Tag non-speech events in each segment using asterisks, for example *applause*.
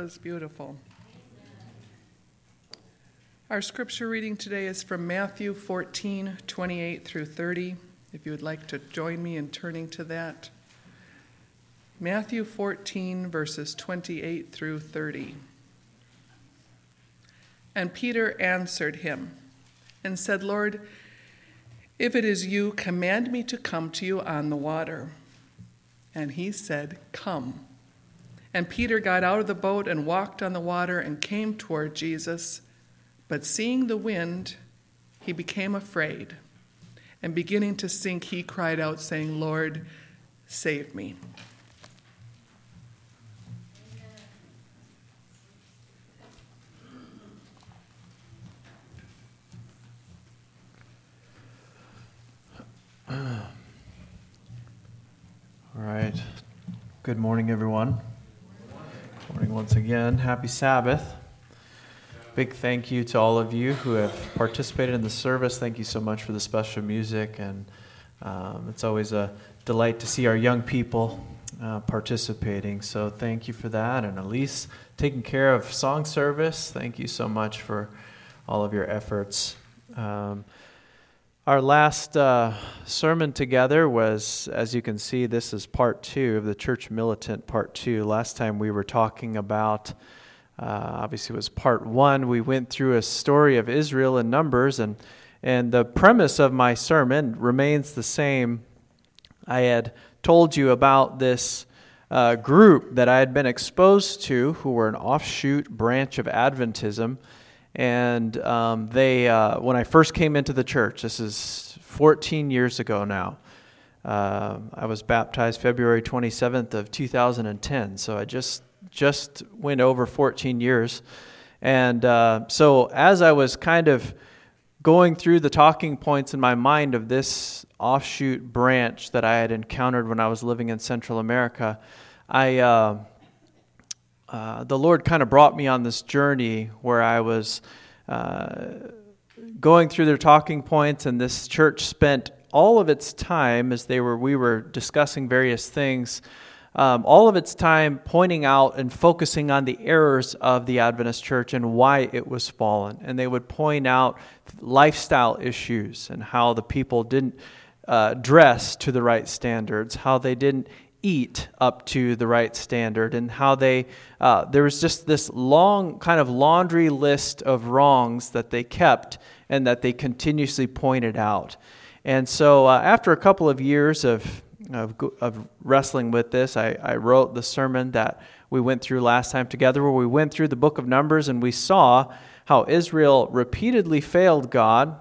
was beautiful. Our scripture reading today is from Matthew 14, 28 through 30. If you would like to join me in turning to that. Matthew 14, verses 28 through 30. And Peter answered him and said, Lord, if it is you, command me to come to you on the water. And he said, Come. And Peter got out of the boat and walked on the water and came toward Jesus. But seeing the wind, he became afraid. And beginning to sink, he cried out, saying, Lord, save me. All right. Good morning, everyone. Morning once again. Happy Sabbath. Big thank you to all of you who have participated in the service. Thank you so much for the special music, and um, it's always a delight to see our young people uh, participating. So thank you for that, and Elise taking care of song service. Thank you so much for all of your efforts. Um, our last uh, sermon together was, as you can see, this is part two of the Church Militant part two. Last time we were talking about, uh, obviously, it was part one. We went through a story of Israel in Numbers, and, and the premise of my sermon remains the same. I had told you about this uh, group that I had been exposed to who were an offshoot branch of Adventism. And um, they, uh, when I first came into the church, this is 14 years ago now. Uh, I was baptized February 27th of 2010, so I just just went over 14 years. And uh, so as I was kind of going through the talking points in my mind of this offshoot branch that I had encountered when I was living in Central America, I uh, uh, the Lord kind of brought me on this journey where I was uh, going through their talking points, and this church spent all of its time as they were we were discussing various things. Um, all of its time pointing out and focusing on the errors of the Adventist church and why it was fallen. And they would point out lifestyle issues and how the people didn't uh, dress to the right standards, how they didn't eat up to the right standard and how they uh, there was just this long kind of laundry list of wrongs that they kept and that they continuously pointed out. And so uh, after a couple of years of, of, of wrestling with this I, I wrote the sermon that we went through last time together where we went through the book of numbers and we saw how israel repeatedly failed god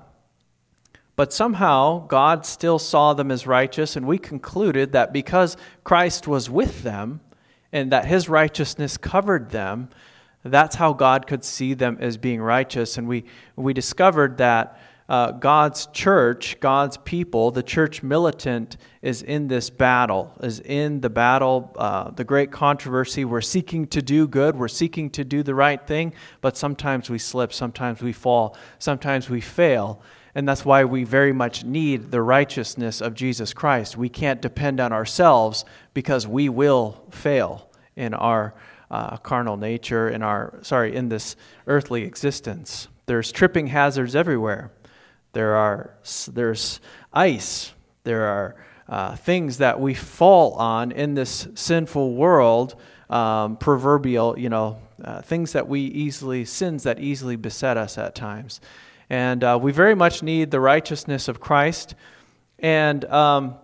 but somehow God still saw them as righteous, and we concluded that because Christ was with them and that his righteousness covered them, that's how God could see them as being righteous. And we, we discovered that uh, God's church, God's people, the church militant, is in this battle, is in the battle, uh, the great controversy. We're seeking to do good, we're seeking to do the right thing, but sometimes we slip, sometimes we fall, sometimes we fail. And that's why we very much need the righteousness of Jesus Christ. We can't depend on ourselves because we will fail in our uh, carnal nature, in our, sorry, in this earthly existence. There's tripping hazards everywhere. There are, there's ice. There are uh, things that we fall on in this sinful world um, proverbial, you know, uh, things that we easily, sins that easily beset us at times. And uh, we very much need the righteousness of Christ. And um,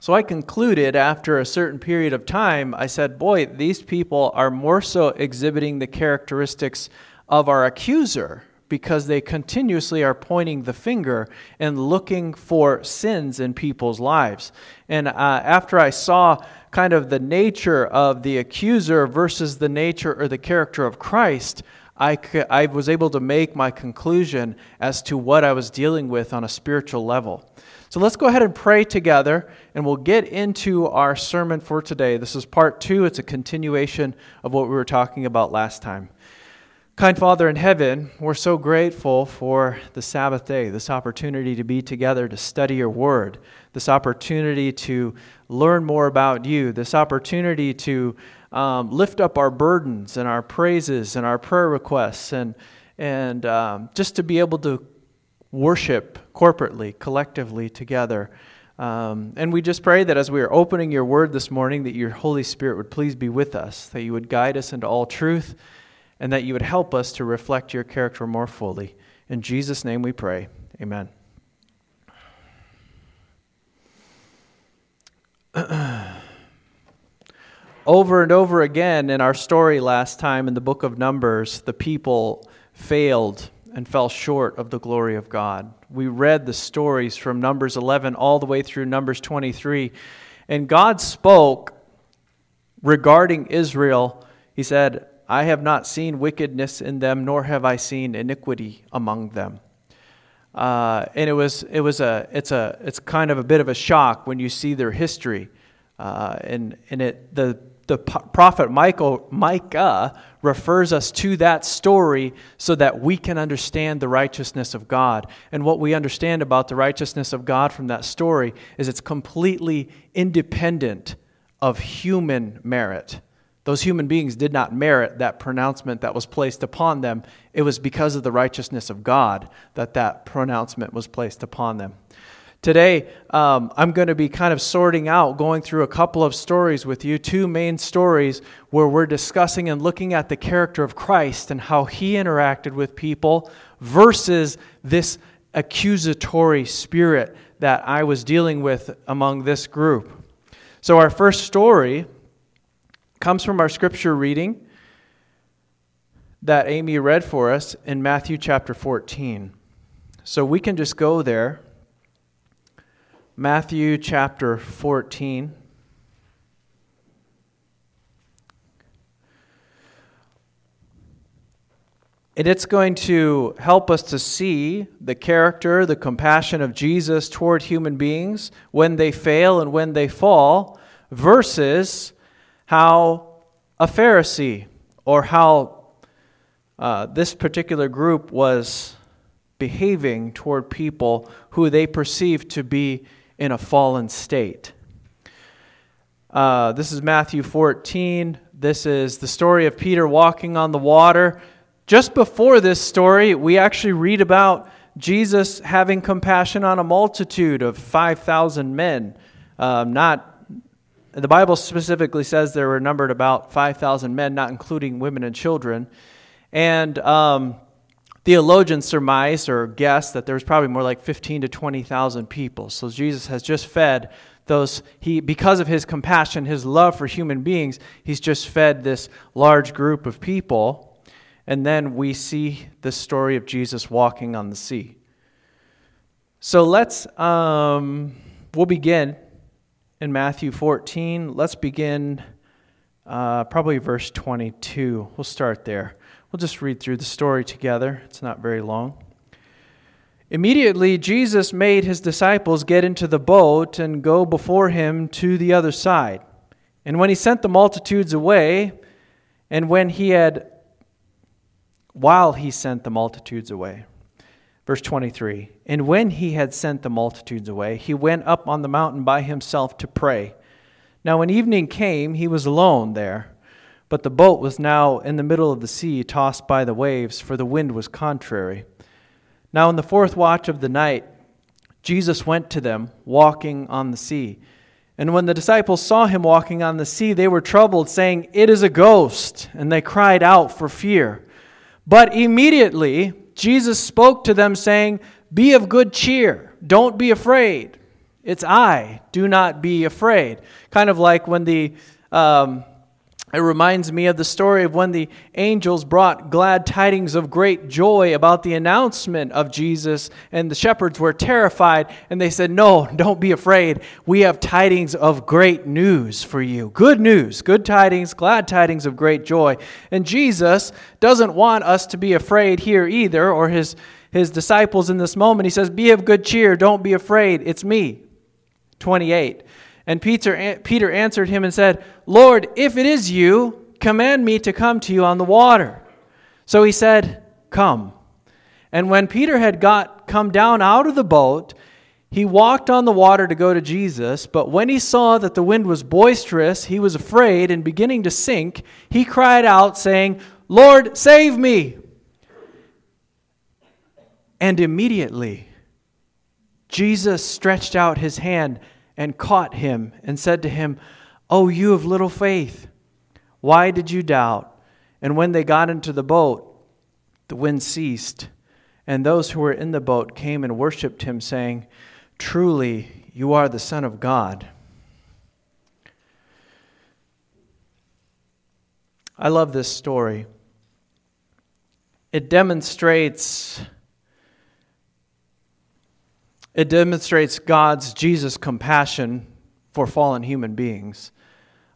so I concluded after a certain period of time, I said, boy, these people are more so exhibiting the characteristics of our accuser because they continuously are pointing the finger and looking for sins in people's lives. And uh, after I saw kind of the nature of the accuser versus the nature or the character of Christ, I, was able to make my conclusion as to what I was dealing with on a spiritual level. So let's go ahead and pray together, and we'll get into our sermon for today. This is part two, it's a continuation of what we were talking about last time. Kind Father in heaven, we're so grateful for the Sabbath day, this opportunity to be together to study your word, this opportunity to learn more about you, this opportunity to um, lift up our burdens and our praises and our prayer requests, and, and um, just to be able to worship corporately, collectively together. Um, and we just pray that as we are opening your word this morning, that your Holy Spirit would please be with us, that you would guide us into all truth and that you would help us to reflect your character more fully. In Jesus' name we pray. Amen. *clears throat* over and over again in our story last time in the book of Numbers, the people failed and fell short of the glory of God. We read the stories from Numbers 11 all the way through Numbers 23, and God spoke regarding Israel. He said, I have not seen wickedness in them, nor have I seen iniquity among them. Uh, and it was, it was a, it's a, it's kind of a bit of a shock when you see their history. Uh, and, and it, the, the prophet Michael, Micah refers us to that story so that we can understand the righteousness of God. And what we understand about the righteousness of God from that story is it's completely independent of human merit. Those human beings did not merit that pronouncement that was placed upon them. It was because of the righteousness of God that that pronouncement was placed upon them. Today, um, I'm going to be kind of sorting out, going through a couple of stories with you, two main stories where we're discussing and looking at the character of Christ and how he interacted with people versus this accusatory spirit that I was dealing with among this group. So, our first story comes from our scripture reading that Amy read for us in Matthew chapter 14. So we can just go there. Matthew chapter 14. And it's going to help us to see the character, the compassion of Jesus toward human beings when they fail and when they fall, versus how a Pharisee or how uh, this particular group was behaving toward people who they perceived to be in a fallen state. Uh, this is Matthew 14. This is the story of Peter walking on the water. Just before this story, we actually read about Jesus having compassion on a multitude of 5,000 men, um, not the Bible specifically says there were numbered about 5,000 men, not including women and children. And um, theologians surmise or guess that there was probably more like 15 to 20,000 people. So Jesus has just fed those, he, because of his compassion, his love for human beings, he's just fed this large group of people. And then we see the story of Jesus walking on the sea. So let's, um, we'll begin in Matthew 14. Let's begin uh, probably verse 22. We'll start there. We'll just read through the story together. It's not very long. Immediately, Jesus made his disciples get into the boat and go before him to the other side. And when he sent the multitudes away, and when he had, while he sent the multitudes away, Verse 23 And when he had sent the multitudes away, he went up on the mountain by himself to pray. Now, when evening came, he was alone there, but the boat was now in the middle of the sea, tossed by the waves, for the wind was contrary. Now, in the fourth watch of the night, Jesus went to them, walking on the sea. And when the disciples saw him walking on the sea, they were troubled, saying, It is a ghost. And they cried out for fear. But immediately Jesus spoke to them, saying, Be of good cheer. Don't be afraid. It's I. Do not be afraid. Kind of like when the. Um, it reminds me of the story of when the angels brought glad tidings of great joy about the announcement of Jesus, and the shepherds were terrified, and they said, No, don't be afraid. We have tidings of great news for you. Good news, good tidings, glad tidings of great joy. And Jesus doesn't want us to be afraid here either, or his, his disciples in this moment. He says, Be of good cheer, don't be afraid. It's me. 28. And Peter, Peter answered him and said, Lord, if it is you, command me to come to you on the water. So he said, Come. And when Peter had got come down out of the boat, he walked on the water to go to Jesus, but when he saw that the wind was boisterous, he was afraid and beginning to sink, he cried out, saying, Lord, save me! And immediately Jesus stretched out his hand and caught him and said to him, Oh, you of little faith, why did you doubt? And when they got into the boat, the wind ceased, and those who were in the boat came and worshipped him, saying, Truly, you are the Son of God. I love this story. It demonstrates it demonstrates God's Jesus compassion for fallen human beings.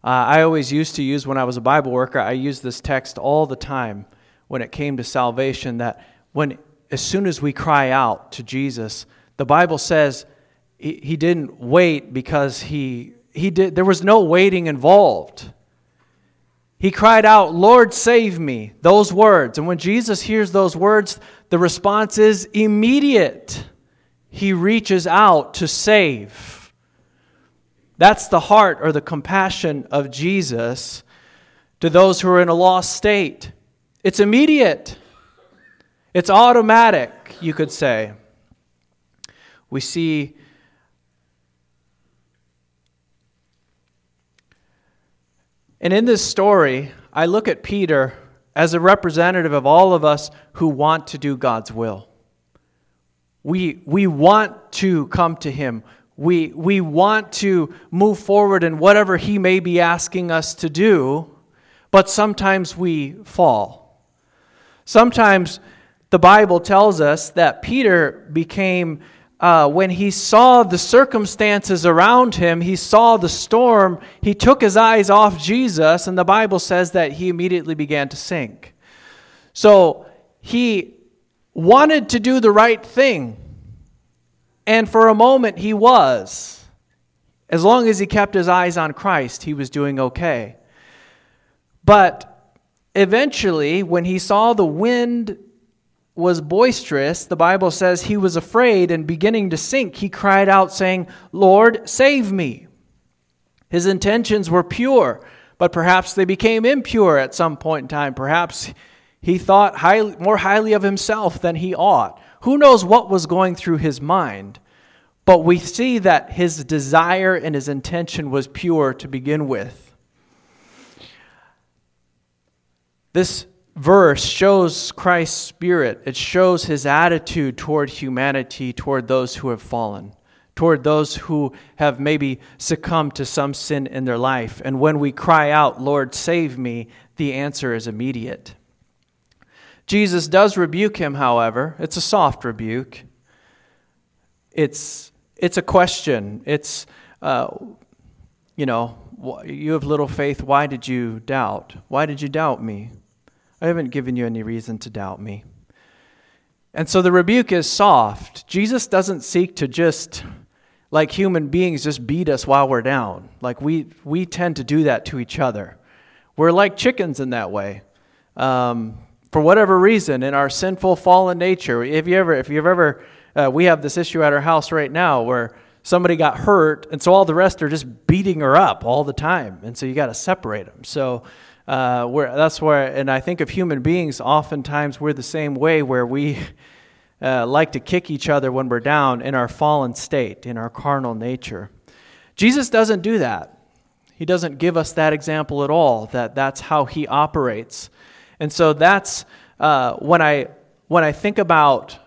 Uh, I always used to use, when I was a Bible worker, I used this text all the time when it came to salvation that when, as soon as we cry out to Jesus, the Bible says he, he didn't wait because he, he did, there was no waiting involved. He cried out, Lord, save me, those words. And when Jesus hears those words, the response is immediate he reaches out to save. That's the heart or the compassion of Jesus to those who are in a lost state. It's immediate, it's automatic, you could say. We see And in this story, I look at Peter as a representative of all of us who want to do God's will. We, we want to come to Him. We, we want to move forward in whatever He may be asking us to do, but sometimes we fall. Sometimes the Bible tells us that Peter became, uh, when he saw the circumstances around him, he saw the storm, he took his eyes off Jesus, and the Bible says that he immediately began to sink. So he wanted to do the right thing. And for a moment, he was. As long as he kept his eyes on Christ, he was doing okay. But eventually, when he saw the wind was boisterous, the Bible says he was afraid and beginning to sink. He cried out, saying, Lord, save me. His intentions were pure, but perhaps they became impure at some point in time. Perhaps he thought highly, more highly of himself than he ought. Who knows what was going through his mind? But we see that his desire and his intention was pure to begin with. This verse shows Christ's spirit, it shows his attitude toward humanity, toward those who have fallen, toward those who have maybe succumbed to some sin in their life. And when we cry out, Lord, save me, the answer is immediate. Jesus does rebuke him, however. It's a soft rebuke. It's, it's a question. It's, uh, you know, you have little faith. Why did you doubt? Why did you doubt me? I haven't given you any reason to doubt me. And so the rebuke is soft. Jesus doesn't seek to just, like human beings, just beat us while we're down. Like we, we tend to do that to each other. We're like chickens in that way. Um, for whatever reason, in our sinful, fallen nature. If you ever, if you've ever, uh, we have this issue at our house right now where somebody got hurt, and so all the rest are just beating her up all the time, and so you got to separate them. So. Uh, that's where, and I think of human beings. Oftentimes, we're the same way, where we uh, like to kick each other when we're down in our fallen state, in our carnal nature. Jesus doesn't do that. He doesn't give us that example at all, that that's how he operates. And so that's uh, when, I, when I think about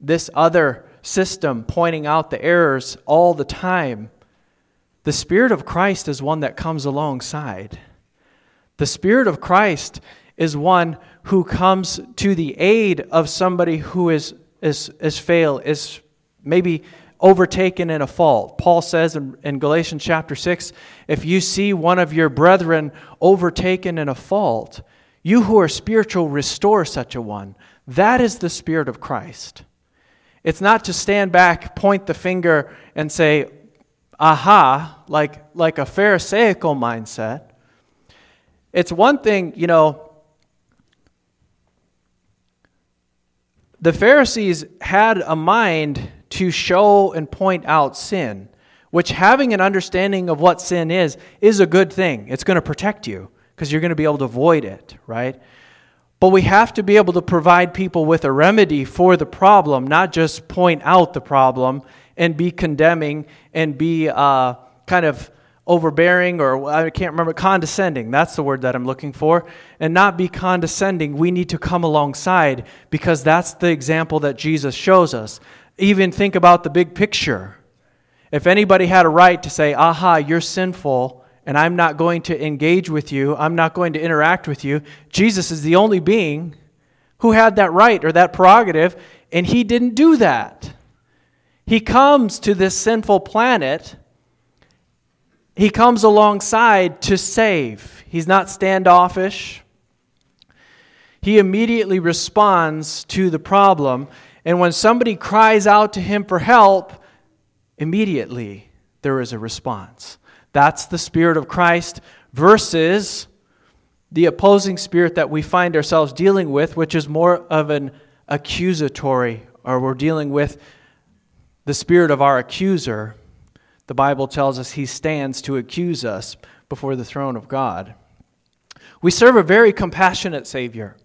this other system pointing out the errors all the time, the Spirit of Christ is one that comes alongside. The Spirit of Christ is one who comes to the aid of somebody who is, is, is fail, is maybe overtaken in a fault. Paul says in, in Galatians chapter 6 if you see one of your brethren overtaken in a fault, you who are spiritual restore such a one. That is the Spirit of Christ. It's not to stand back, point the finger, and say, aha, like, like a Pharisaical mindset. It's one thing, you know, the Pharisees had a mind to show and point out sin, which having an understanding of what sin is, is a good thing. It's going to protect you because you're going to be able to avoid it, right? But we have to be able to provide people with a remedy for the problem, not just point out the problem and be condemning and be uh, kind of overbearing or I can't remember, condescending. That's the word that I'm looking for. And not be condescending. We need to come alongside because that's the example that Jesus shows us. Even think about the big picture. If anybody had a right to say, aha, you're sinful, and I'm not going to engage with you, I'm not going to interact with you, Jesus is the only being who had that right or that prerogative, and he didn't do that. He comes to this sinful planet. He comes alongside to save. He's not standoffish. He immediately responds to the problem and when somebody cries out to him for help, immediately there is a response. That's the Spirit of Christ versus the opposing spirit that we find ourselves dealing with, which is more of an accusatory, or we're dealing with the spirit of our accuser. The Bible tells us he stands to accuse us before the throne of God. We serve a very compassionate Savior.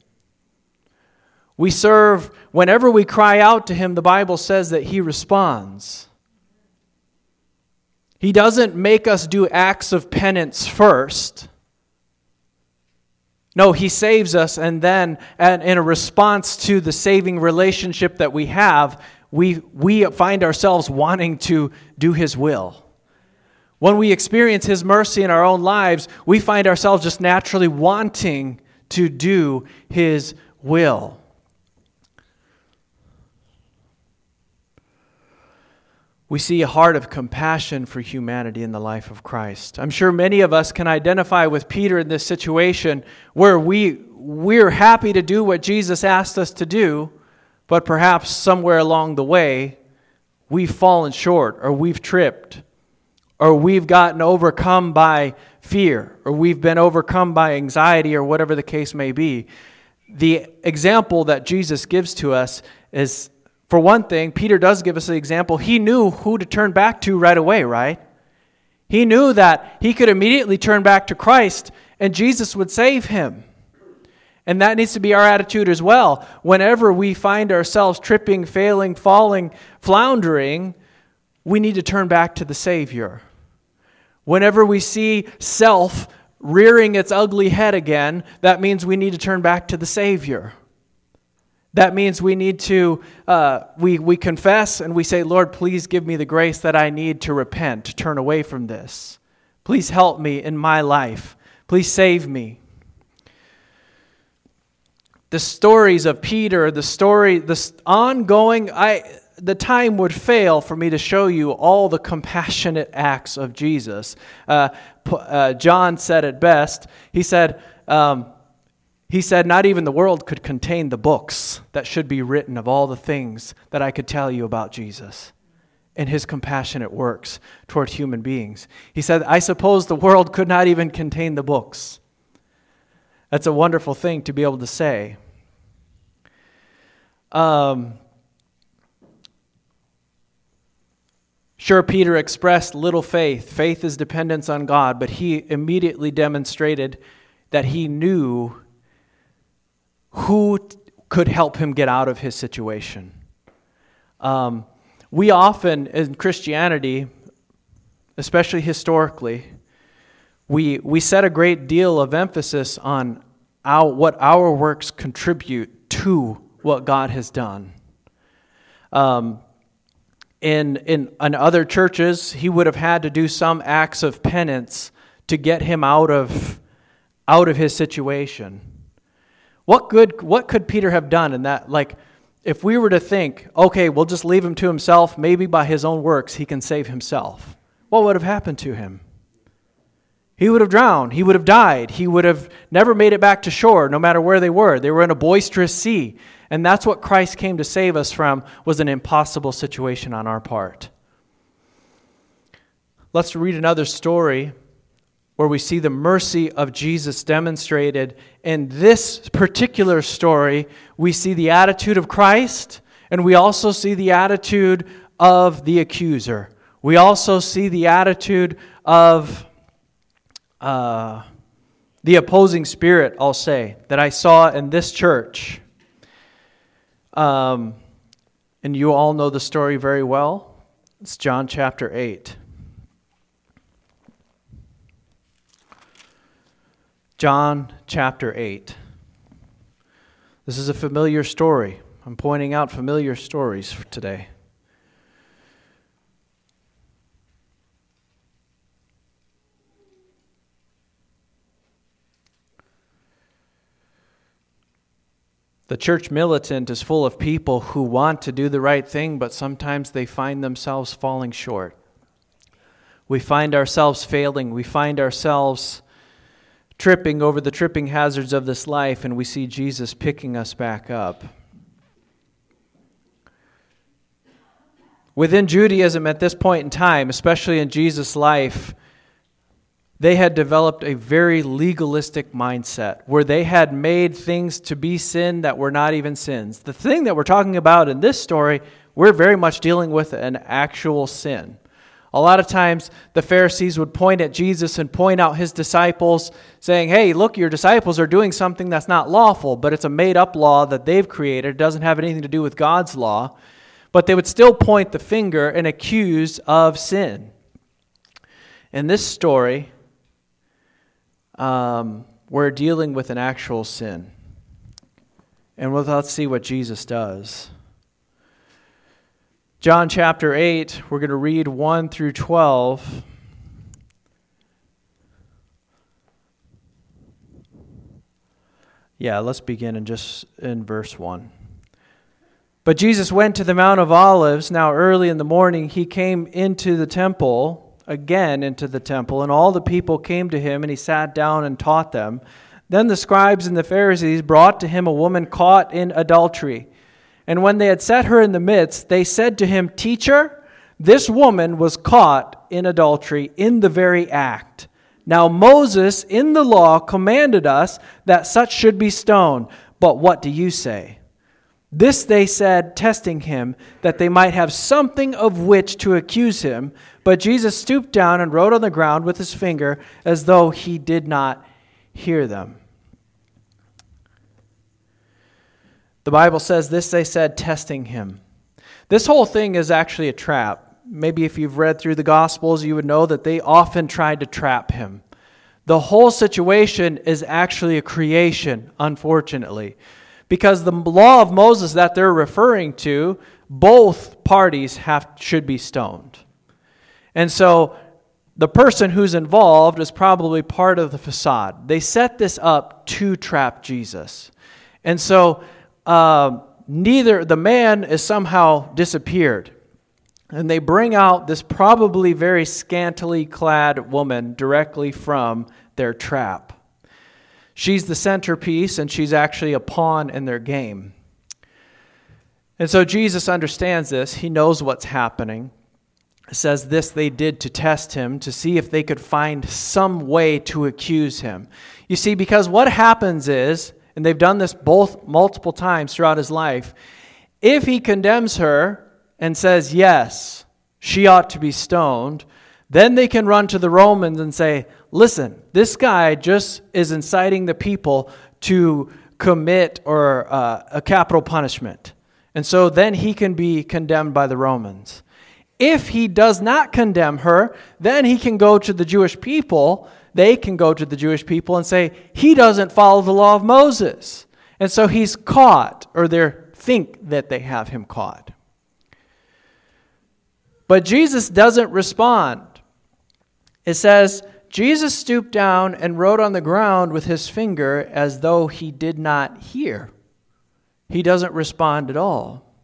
We serve, whenever we cry out to Him, the Bible says that He responds. He doesn't make us do acts of penance first. No, He saves us, and then, and in a response to the saving relationship that we have, we, we find ourselves wanting to do His will. When we experience His mercy in our own lives, we find ourselves just naturally wanting to do His will. We see a heart of compassion for humanity in the life of Christ. I'm sure many of us can identify with Peter in this situation where we, we're happy to do what Jesus asked us to do, but perhaps somewhere along the way, we've fallen short or we've tripped or we've gotten overcome by fear or we've been overcome by anxiety or whatever the case may be. The example that Jesus gives to us is for one thing, Peter does give us an example. He knew who to turn back to right away, right? He knew that he could immediately turn back to Christ and Jesus would save him. And that needs to be our attitude as well. Whenever we find ourselves tripping, failing, falling, floundering, we need to turn back to the Savior. Whenever we see self rearing its ugly head again, that means we need to turn back to the Savior. That means we need to, uh, we, we confess and we say, Lord, please give me the grace that I need to repent, to turn away from this. Please help me in my life. Please save me. The stories of Peter, the story, the ongoing, I, the time would fail for me to show you all the compassionate acts of Jesus. Uh, uh, John said it best. He said, um, he said, Not even the world could contain the books that should be written of all the things that I could tell you about Jesus and his compassionate works toward human beings. He said, I suppose the world could not even contain the books. That's a wonderful thing to be able to say. Um, sure, Peter expressed little faith. Faith is dependence on God, but he immediately demonstrated that he knew who could help him get out of his situation. Um, we often, in Christianity, especially historically, we, we set a great deal of emphasis on our, what our works contribute to what God has done. Um, in, in, in other churches, he would have had to do some acts of penance to get him out of, out of his situation. What good what could Peter have done in that like if we were to think, okay, we'll just leave him to himself, maybe by his own works he can save himself. What would have happened to him? He would have drowned. He would have died. He would have never made it back to shore no matter where they were. They were in a boisterous sea. And that's what Christ came to save us from was an impossible situation on our part. Let's read another story where we see the mercy of Jesus demonstrated. In this particular story, we see the attitude of Christ, and we also see the attitude of the accuser. We also see the attitude of uh, the opposing spirit, I'll say, that I saw in this church. Um, and you all know the story very well. It's John chapter 8. John chapter 8. This is a familiar story. I'm pointing out familiar stories for today. The church militant is full of people who want to do the right thing, but sometimes they find themselves falling short. We find ourselves failing. We find ourselves tripping over the tripping hazards of this life, and we see Jesus picking us back up. Within Judaism at this point in time, especially in Jesus' life, they had developed a very legalistic mindset where they had made things to be sin that were not even sins. The thing that we're talking about in this story, we're very much dealing with an actual sin. A lot of times, the Pharisees would point at Jesus and point out his disciples, saying, Hey, look, your disciples are doing something that's not lawful, but it's a made up law that they've created. It doesn't have anything to do with God's law. But they would still point the finger and accuse of sin. In this story, um, we're dealing with an actual sin. And let's see what Jesus does. John chapter 8, we're going to read 1 through 12. Yeah, let's begin in just in verse 1. But Jesus went to the Mount of Olives. Now, early in the morning, he came into the temple, again into the temple, and all the people came to him, and he sat down and taught them. Then the scribes and the Pharisees brought to him a woman caught in adultery. And when they had set her in the midst, they said to him, Teacher, this woman was caught in adultery in the very act. Now Moses in the law commanded us that such should be stoned. But what do you say? This they said, testing him, that they might have something of which to accuse him. But Jesus stooped down and wrote on the ground with his finger, as though he did not hear them. The Bible says this they said, testing him. This whole thing is actually a trap. Maybe if you've read through the Gospels, you would know that they often tried to trap him. The whole situation is actually a creation, unfortunately. Because the law of Moses that they're referring to, both parties have, should be stoned. And so the person who's involved is probably part of the facade. They set this up to trap Jesus. And so uh, neither the man is somehow disappeared. And they bring out this probably very scantily clad woman directly from their trap. She's the centerpiece, and she's actually a pawn in their game. And so Jesus understands this. He knows what's happening. Says this they did to test him, to see if they could find some way to accuse him. You see, because what happens is and they've done this both multiple times throughout his life, if he condemns her and says, yes, she ought to be stoned, then they can run to the Romans and say, listen, this guy just is inciting the people to commit or uh, a capital punishment. And so then he can be condemned by the Romans. If he does not condemn her, then he can go to the Jewish people. They can go to the Jewish people and say, he doesn't follow the law of Moses. And so he's caught, or they think that they have him caught. But Jesus doesn't respond. It says, Jesus stooped down and wrote on the ground with his finger as though he did not hear. He doesn't respond at all.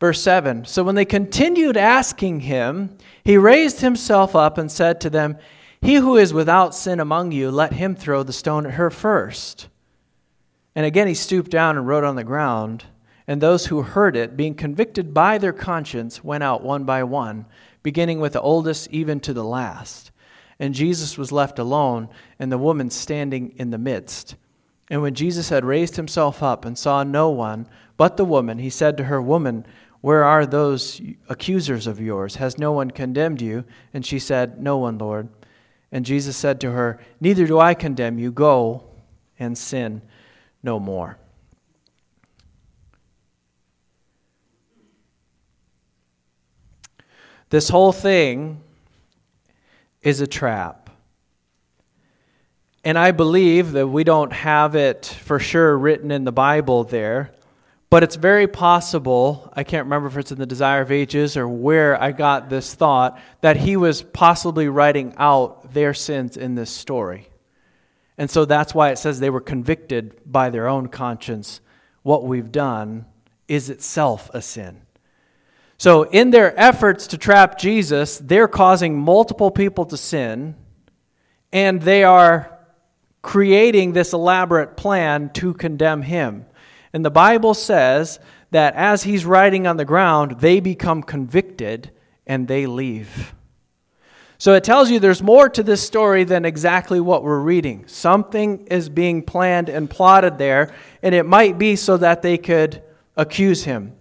Verse 7 So when they continued asking him, he raised himself up and said to them, He who is without sin among you, let him throw the stone at her first. And again he stooped down and wrote on the ground. And those who heard it, being convicted by their conscience, went out one by one, beginning with the oldest even to the last. And Jesus was left alone, and the woman standing in the midst. And when Jesus had raised himself up and saw no one but the woman, he said to her, Woman, where are those accusers of yours? Has no one condemned you? And she said, No one, Lord. And Jesus said to her, Neither do I condemn you. Go and sin no more. This whole thing is a trap. And I believe that we don't have it for sure written in the Bible there, but it's very possible, I can't remember if it's in the Desire of Ages or where I got this thought, that he was possibly writing out their sins in this story. And so that's why it says they were convicted by their own conscience. What we've done is itself a sin. So, in their efforts to trap Jesus, they're causing multiple people to sin, and they are creating this elaborate plan to condemn him. And the Bible says that as he's writing on the ground, they become convicted and they leave. So it tells you there's more to this story than exactly what we're reading. Something is being planned and plotted there, and it might be so that they could accuse him.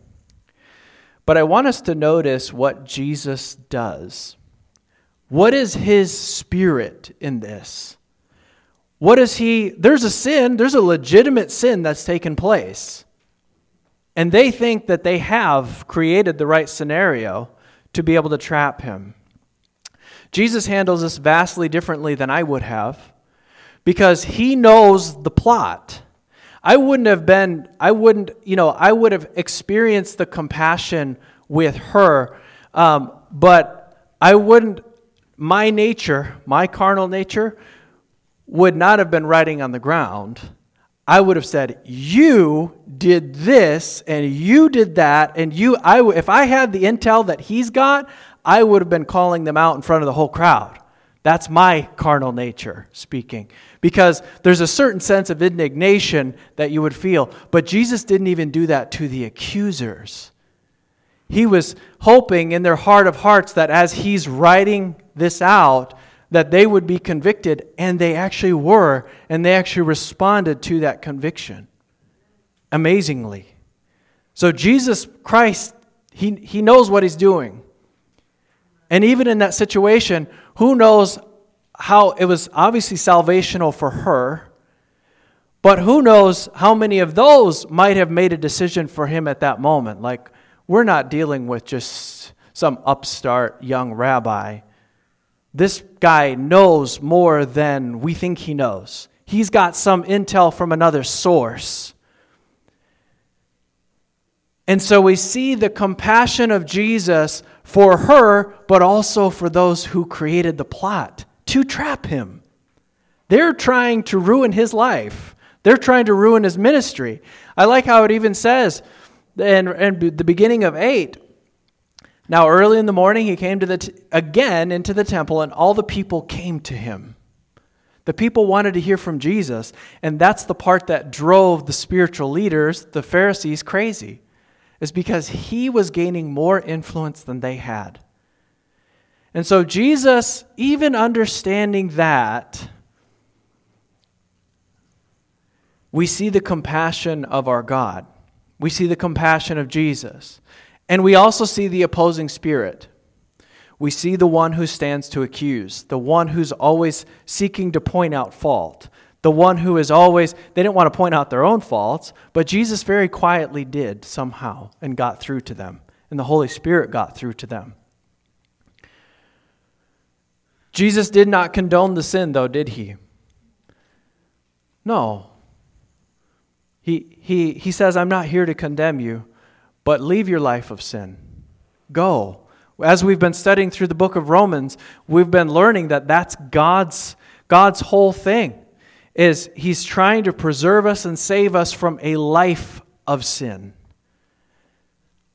But I want us to notice what Jesus does. What is his spirit in this? What is he? There's a sin, there's a legitimate sin that's taken place. And they think that they have created the right scenario to be able to trap him. Jesus handles this vastly differently than I would have because he knows the plot. I wouldn't have been, I wouldn't, you know, I would have experienced the compassion with her, um, but I wouldn't, my nature, my carnal nature, would not have been writing on the ground. I would have said, You did this and you did that. And you, I, if I had the intel that he's got, I would have been calling them out in front of the whole crowd. That's my carnal nature speaking. Because there's a certain sense of indignation that you would feel. But Jesus didn't even do that to the accusers. He was hoping in their heart of hearts that as he's writing this out, that they would be convicted, and they actually were, and they actually responded to that conviction. Amazingly. So, Jesus Christ, he, he knows what he's doing. And even in that situation, who knows how it was obviously salvational for her, but who knows how many of those might have made a decision for him at that moment? Like, we're not dealing with just some upstart young rabbi this guy knows more than we think he knows. He's got some intel from another source. And so we see the compassion of Jesus for her, but also for those who created the plot to trap him. They're trying to ruin his life, they're trying to ruin his ministry. I like how it even says in, in the beginning of 8 now, early in the morning, he came to the t- again into the temple, and all the people came to him. The people wanted to hear from Jesus, and that's the part that drove the spiritual leaders, the Pharisees, crazy, is because he was gaining more influence than they had. And so, Jesus, even understanding that, we see the compassion of our God. We see the compassion of Jesus. And we also see the opposing spirit. We see the one who stands to accuse, the one who's always seeking to point out fault, the one who is always, they didn't want to point out their own faults, but Jesus very quietly did somehow and got through to them. And the Holy Spirit got through to them. Jesus did not condone the sin, though, did he? No. He, he, he says, I'm not here to condemn you, but leave your life of sin. Go. As we've been studying through the book of Romans, we've been learning that that's God's, God's whole thing is he's trying to preserve us and save us from a life of sin.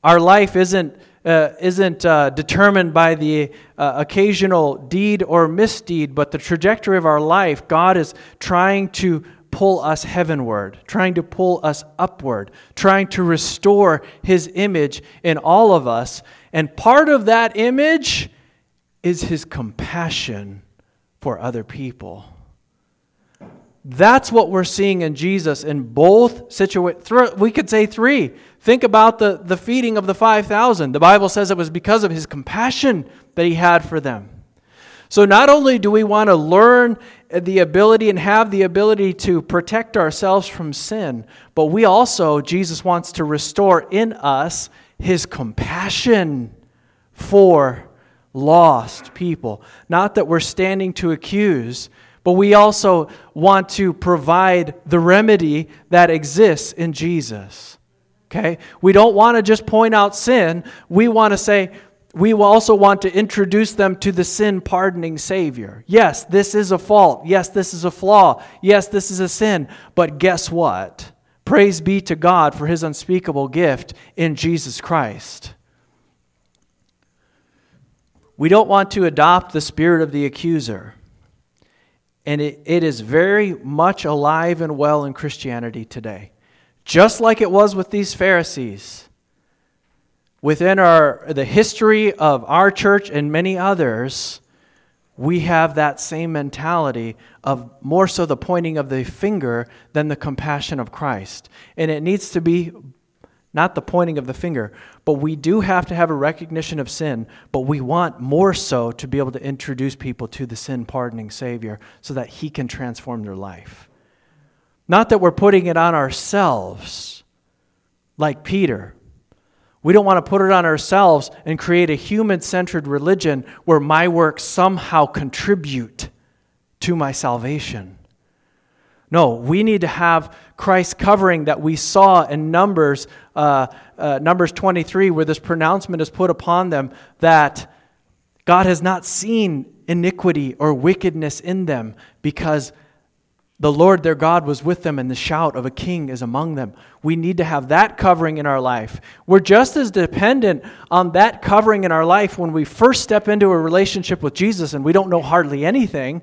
Our life isn't, uh, isn't uh, determined by the uh, occasional deed or misdeed, but the trajectory of our life, God is trying to pull us heavenward, trying to pull us upward, trying to restore His image in all of us. And part of that image is His compassion for other people. That's what we're seeing in Jesus in both situations. We could say three. Think about the, the feeding of the 5,000. The Bible says it was because of his compassion that he had for them. So, not only do we want to learn the ability and have the ability to protect ourselves from sin, but we also, Jesus wants to restore in us his compassion for lost people. Not that we're standing to accuse, but we also want to provide the remedy that exists in Jesus. Okay? We don't want to just point out sin. We want to say, we will also want to introduce them to the sin pardoning Savior. Yes, this is a fault. Yes, this is a flaw. Yes, this is a sin. But guess what? Praise be to God for his unspeakable gift in Jesus Christ. We don't want to adopt the spirit of the accuser. And it, it is very much alive and well in Christianity today. Just like it was with these Pharisees. Within our, the history of our church and many others, we have that same mentality of more so the pointing of the finger than the compassion of Christ. And it needs to be not the pointing of the finger, but we do have to have a recognition of sin, but we want more so to be able to introduce people to the sin pardoning Savior so that He can transform their life. Not that we're putting it on ourselves, like Peter. We don't want to put it on ourselves and create a human centered religion where my works somehow contribute to my salvation. No, we need to have Christ's covering that we saw in Numbers, uh, uh, Numbers 23, where this pronouncement is put upon them that God has not seen iniquity or wickedness in them because the Lord their God was with them and the shout of a king is among them. We need to have that covering in our life. We're just as dependent on that covering in our life when we first step into a relationship with Jesus and we don't know hardly anything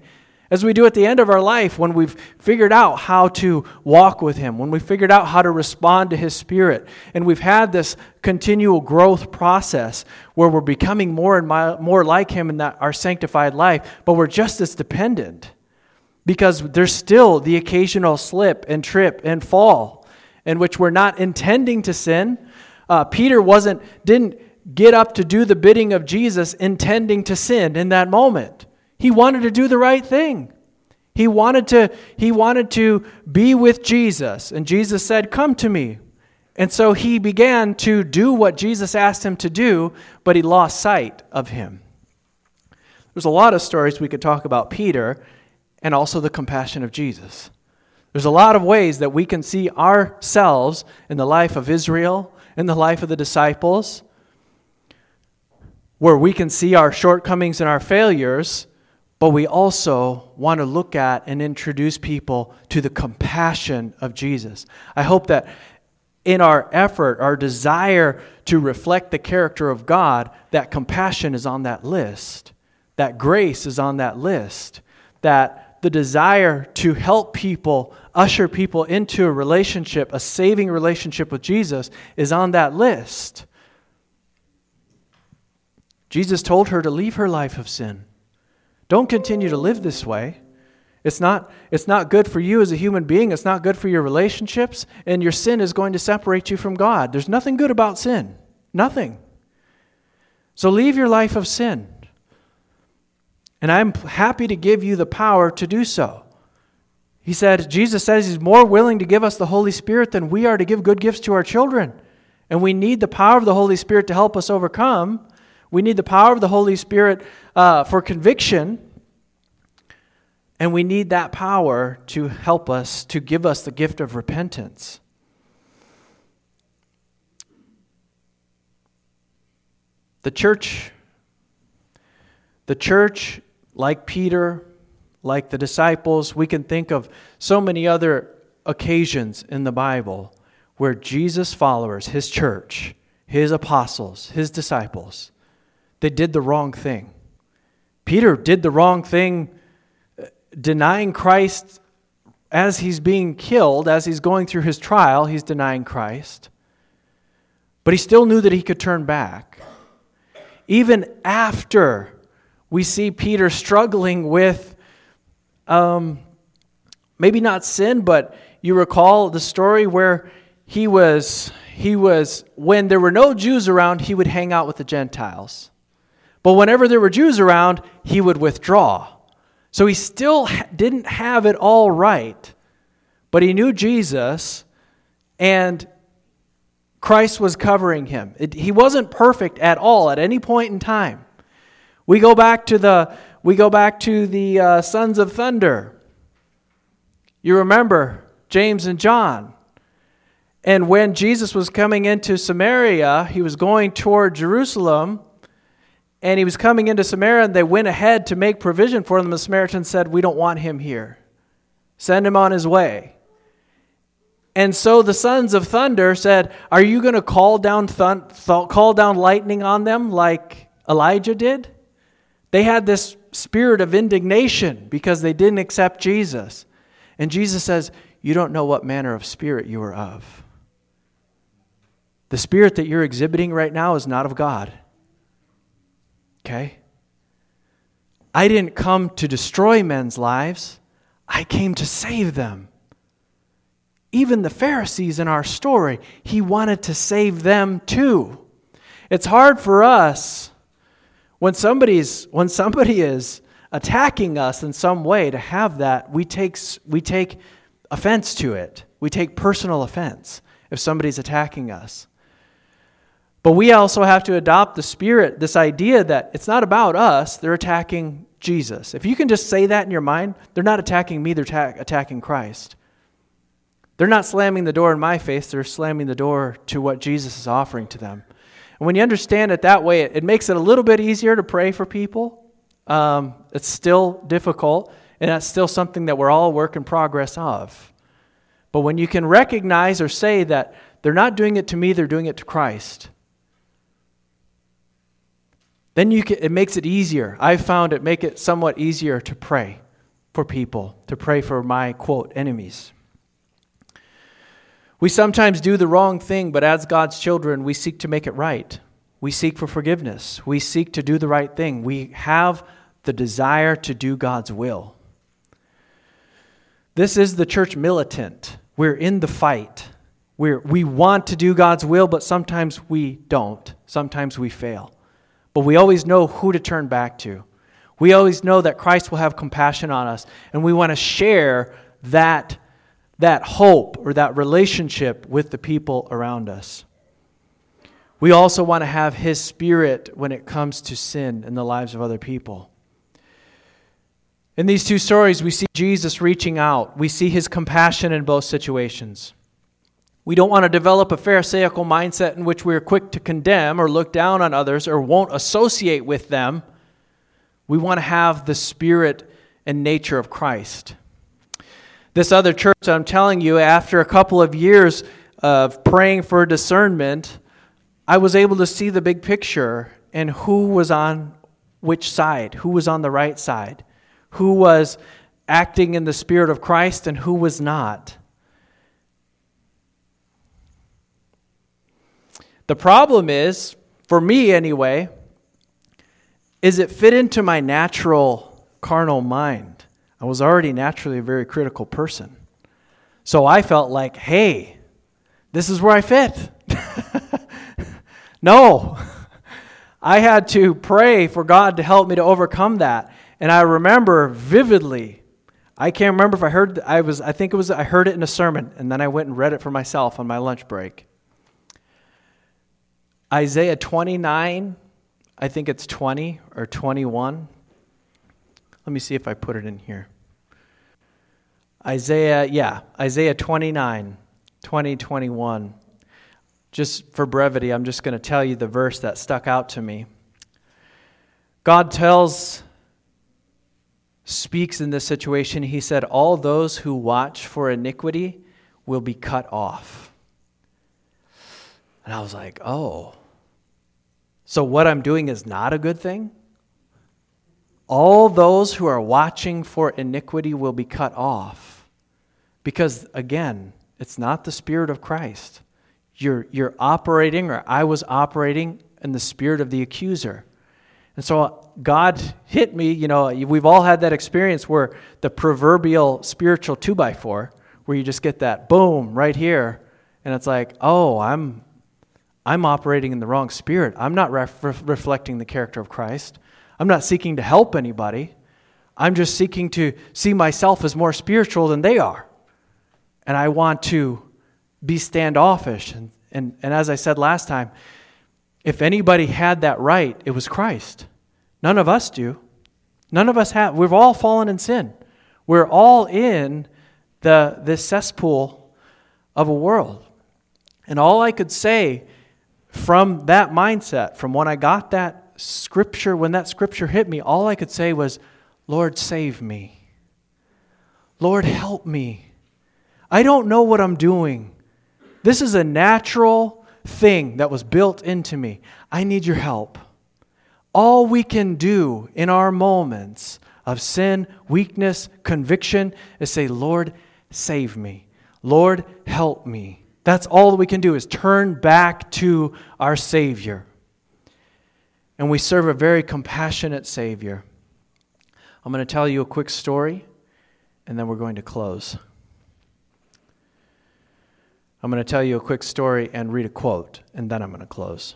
as we do at the end of our life when we've figured out how to walk with Him, when we've figured out how to respond to His Spirit, and we've had this continual growth process where we're becoming more and more like Him in that, our sanctified life, but we're just as dependent because there's still the occasional slip and trip and fall in which we're not intending to sin. Uh, Peter wasn't, didn't get up to do the bidding of Jesus intending to sin in that moment. He wanted to do the right thing. He wanted to, he wanted to be with Jesus. And Jesus said, Come to me. And so he began to do what Jesus asked him to do, but he lost sight of him. There's a lot of stories we could talk about Peter and also the compassion of Jesus. There's a lot of ways that we can see ourselves in the life of Israel, in the life of the disciples, where we can see our shortcomings and our failures, but we also want to look at and introduce people to the compassion of Jesus. I hope that in our effort, our desire to reflect the character of God, that compassion is on that list, that grace is on that list, that the desire to help people, usher people into a relationship, a saving relationship with Jesus, is on that list. Jesus told her to leave her life of sin. Don't continue to live this way. It's not, it's not good for you as a human being. It's not good for your relationships. And your sin is going to separate you from God. There's nothing good about sin. Nothing. So leave your life of sin. And I'm happy to give you the power to do so. He said, Jesus says he's more willing to give us the Holy Spirit than we are to give good gifts to our children. And we need the power of the Holy Spirit to help us overcome. We need the power of the Holy Spirit uh, for conviction. And we need that power to help us, to give us the gift of repentance. The church, the church, like Peter, like the disciples, we can think of so many other occasions in the Bible where Jesus' followers, his church, his apostles, his disciples, they did the wrong thing. Peter did the wrong thing, uh, denying Christ as he's being killed, as he's going through his trial, he's denying Christ. But he still knew that he could turn back. Even after we see Peter struggling with um, maybe not sin, but you recall the story where he was he was when there were no Jews around, he would hang out with the Gentiles. But whenever there were Jews around, he would withdraw. So he still didn't have it all right. But he knew Jesus and Christ was covering him. It, he wasn't perfect at all at any point in time. We go back to the we go back to the uh, sons of thunder. You remember James and John. And when Jesus was coming into Samaria, he was going toward Jerusalem, and he was coming into Samaria, and they went ahead to make provision for him. The Samaritans said, We don't want him here. Send him on his way. And so the sons of thunder said, Are you going to call down, th- call down lightning on them like Elijah did? They had this spirit of indignation because they didn't accept Jesus. And Jesus says, You don't know what manner of spirit you are of. The spirit that you're exhibiting right now is not of God. Okay? I didn't come to destroy men's lives, I came to save them. Even the Pharisees in our story, he wanted to save them too. It's hard for us when somebody's when somebody is attacking us in some way to have that we take we take offense to it. We take personal offense if somebody's attacking us. But we also have to adopt the spirit, this idea that it's not about us, they're attacking Jesus. If you can just say that in your mind, they're not attacking me, they're ta- attacking Christ. They're not slamming the door in my face, they're slamming the door to what Jesus is offering to them. And when you understand it that way, it, it makes it a little bit easier to pray for people. Um, it's still difficult, and that's still something that we're all a work in progress of. But when you can recognize or say that they're not doing it to me, they're doing it to Christ, then you can, it makes it easier. I've found it make it somewhat easier to pray for people, to pray for my quote enemies. We sometimes do the wrong thing, but as God's children, we seek to make it right. We seek for forgiveness. We seek to do the right thing. We have the desire to do God's will. This is the church militant. We're in the fight. We're, we want to do God's will, but sometimes we don't. Sometimes we fail. But we always know who to turn back to. We always know that Christ will have compassion on us, and we want to share that, that hope or that relationship with the people around us. We also want to have His Spirit when it comes to sin in the lives of other people. In these two stories, we see Jesus reaching out. We see His compassion in both situations. We don't want to develop a Pharisaical mindset in which we're quick to condemn or look down on others or won't associate with them. We want to have the spirit and nature of Christ. This other church, I'm telling you, after a couple of years of praying for discernment, I was able to see the big picture and who was on which side, who was on the right side, who was acting in the Spirit of Christ and who was not. The problem is, for me anyway, is it fit into my natural carnal mind. I was already naturally a very critical person. So I felt like, hey, this is where I fit. *laughs* No. I had to pray for God to help me to overcome that. And I remember vividly, I can't remember if I heard I was I think it was I heard it in a sermon and then I went and read it for myself on my lunch break. Isaiah 29, I think it's 20 or 21. Let me see if I put it in here. Isaiah, yeah, Isaiah 29, 20, 21. Just for brevity, I'm just going to tell you the verse that stuck out to me. God tells, speaks in this situation, He said, All those who watch for iniquity will be cut off. And I was like, Oh, so what I'm doing is not a good thing? All those who are watching for iniquity will be cut off. Because, again, it's not the Spirit of Christ. You're, you're operating, or I was operating, in the spirit of the accuser. And so God hit me. You know, we've all had that experience where the proverbial spiritual two by four, where you just get that boom right here, and it's like, oh, I'm, I'm operating in the wrong spirit. I'm not ref- reflecting the character of Christ. I'm not seeking to help anybody. I'm just seeking to see myself as more spiritual than they are. And I want to be standoffish. And, and, and as I said last time, if anybody had that right, it was Christ. None of us do. None of us have. We've all fallen in sin. We're all in the, this cesspool of a world. And all I could say from that mindset, from when I got that scripture, when that scripture hit me, all I could say was, Lord, save me. Lord, help me. I don't know what I'm doing. This is a natural thing that was built into me. I need your help. All we can do in our moments of sin, weakness, conviction is say, Lord, save me. Lord, help me. That's all that we can do is turn back to our Savior and we serve a very compassionate Savior. I'm going to tell you a quick story, and then we're going to close. I'm going to tell you a quick story and read a quote, and then I'm going to close.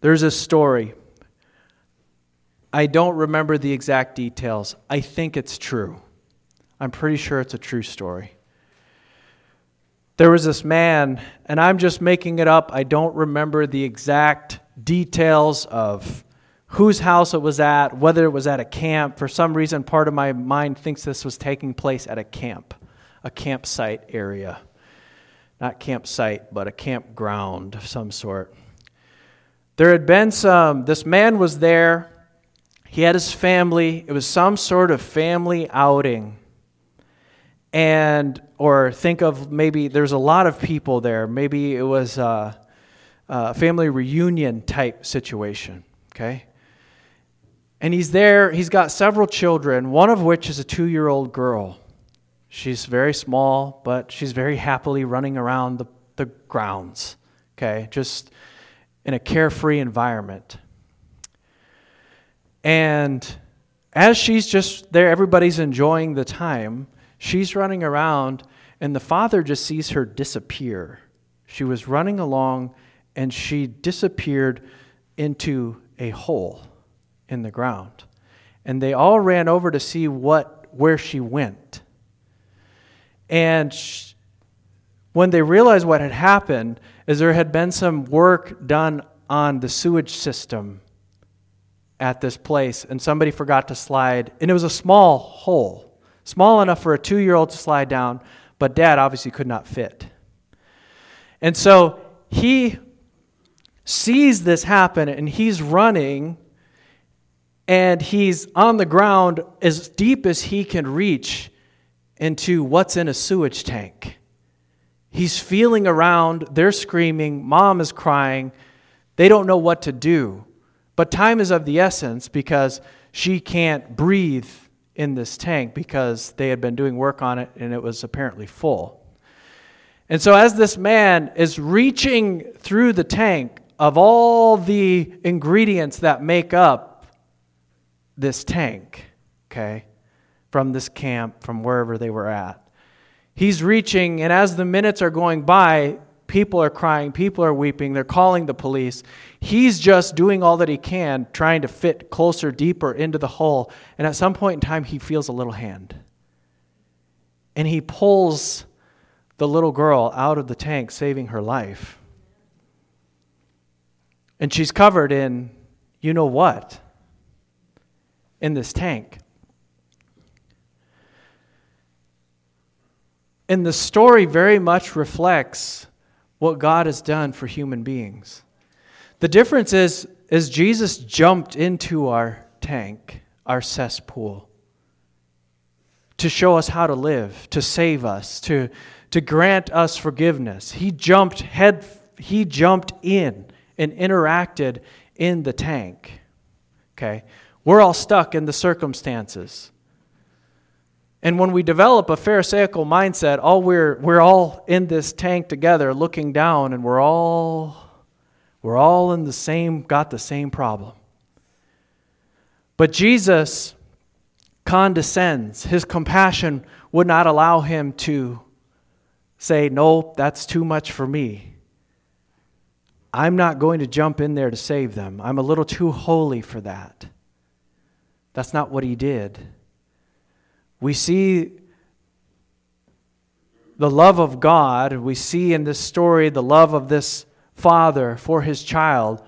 There's a story. I don't remember the exact details. I think it's true. I'm pretty sure it's a true story. There was this man, and I'm just making it up. I don't remember the exact details of whose house it was at, whether it was at a camp. For some reason, part of my mind thinks this was taking place at a camp, a campsite area. Not campsite, but a campground of some sort. There had been some, this man was there. He had his family. It was some sort of family outing. And, or think of maybe there's a lot of people there. Maybe it was, uh, uh, family reunion type situation, okay? And he's there, he's got several children, one of which is a two year old girl. She's very small, but she's very happily running around the, the grounds, okay? Just in a carefree environment. And as she's just there, everybody's enjoying the time, she's running around, and the father just sees her disappear. She was running along and she disappeared into a hole in the ground. And they all ran over to see what where she went. And when they realized what had happened is there had been some work done on the sewage system at this place and somebody forgot to slide and it was a small hole small enough for a 2-year-old to slide down but dad obviously could not fit and so he sees this happen and he's running and he's on the ground as deep as he can reach into what's in a sewage tank. He's feeling around, they're screaming, mom is crying, they don't know what to do. But time is of the essence because she can't breathe in this tank because they had been doing work on it and it was apparently full. And so, as this man is reaching through the tank, of all the ingredients that make up this tank, okay, from this camp, from wherever they were at. He's reaching, and as the minutes are going by, people are crying, people are weeping, they're calling the police. He's just doing all that he can, trying to fit closer, deeper into the hole. And at some point in time, he feels a little hand. And he pulls the little girl out of the tank, saving her life. And she's covered in you know what in this tank. And the story very much reflects what God has done for human beings. The difference is, is Jesus jumped into our tank, our cesspool, to show us how to live, to save us, to, to grant us forgiveness. He jumped head he jumped in and interacted in the tank. Okay? We're all stuck in the circumstances. And when we develop a Pharisaical mindset, all we're, we're all in this tank together looking down and we're all we're all in the same got the same problem. But Jesus condescends. His compassion would not allow him to say, "No, that's too much for me." I'm not going to jump in there to save them. I'm a little too holy for that. That's not what he did. We see the love of God. We see in this story the love of this father for his child,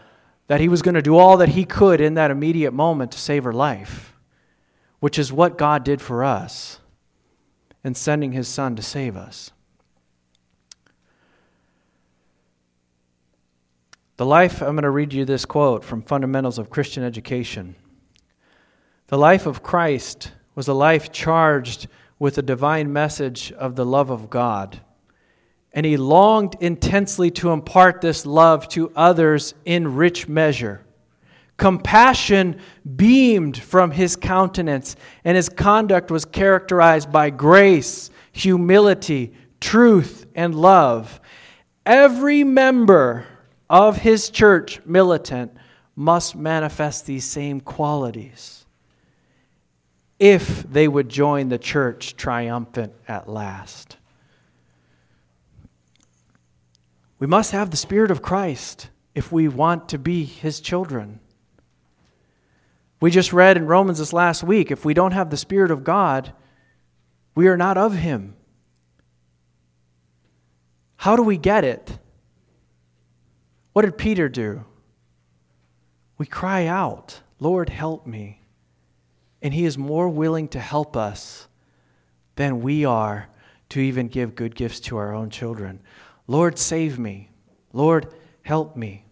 that he was going to do all that he could in that immediate moment to save her life, which is what God did for us in sending his son to save us. The life, I'm going to read you this quote from Fundamentals of Christian Education. The life of Christ was a life charged with the divine message of the love of God. And he longed intensely to impart this love to others in rich measure. Compassion beamed from his countenance, and his conduct was characterized by grace, humility, truth, and love. Every member of his church militant must manifest these same qualities if they would join the church triumphant at last. We must have the Spirit of Christ if we want to be His children. We just read in Romans this last week if we don't have the Spirit of God, we are not of Him. How do we get it? What did Peter do? We cry out, Lord, help me. And He is more willing to help us than we are to even give good gifts to our own children. Lord, save me. Lord, help me.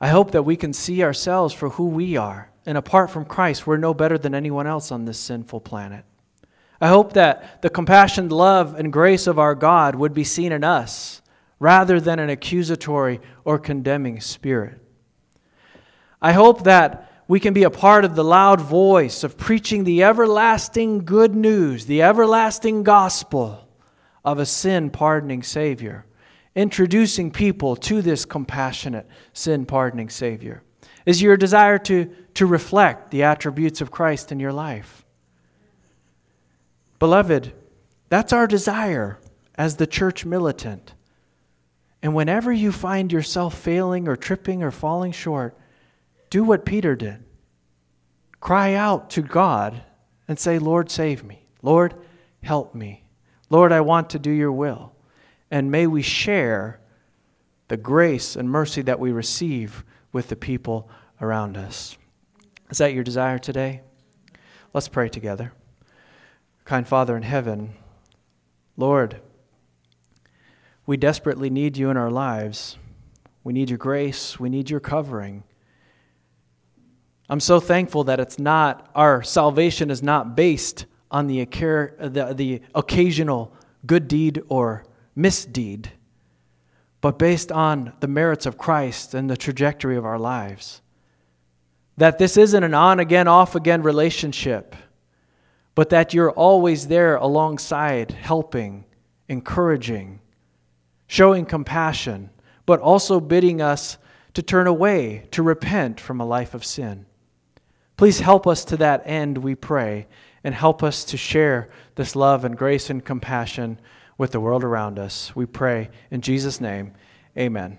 I hope that we can see ourselves for who we are. And apart from Christ, we're no better than anyone else on this sinful planet. I hope that the compassion, love, and grace of our God would be seen in us rather than an accusatory or condemning spirit. I hope that we can be a part of the loud voice of preaching the everlasting good news, the everlasting gospel of a sin pardoning Savior, introducing people to this compassionate, sin pardoning Savior. Is your desire to, to reflect the attributes of Christ in your life? Beloved, that's our desire as the church militant. And whenever you find yourself failing or tripping or falling short, do what Peter did cry out to God and say, Lord, save me. Lord, help me. Lord, I want to do your will. And may we share the grace and mercy that we receive with the people around us. Is that your desire today? Let's pray together. Kind Father in heaven, Lord, we desperately need you in our lives. We need your grace. We need your covering. I'm so thankful that it's not, our salvation is not based on the, the, the occasional good deed or misdeed, but based on the merits of Christ and the trajectory of our lives. That this isn't an on again, off again relationship, but that you're always there alongside, helping, encouraging, showing compassion, but also bidding us to turn away, to repent from a life of sin. Please help us to that end, we pray, and help us to share this love and grace and compassion with the world around us. We pray in Jesus' name, amen.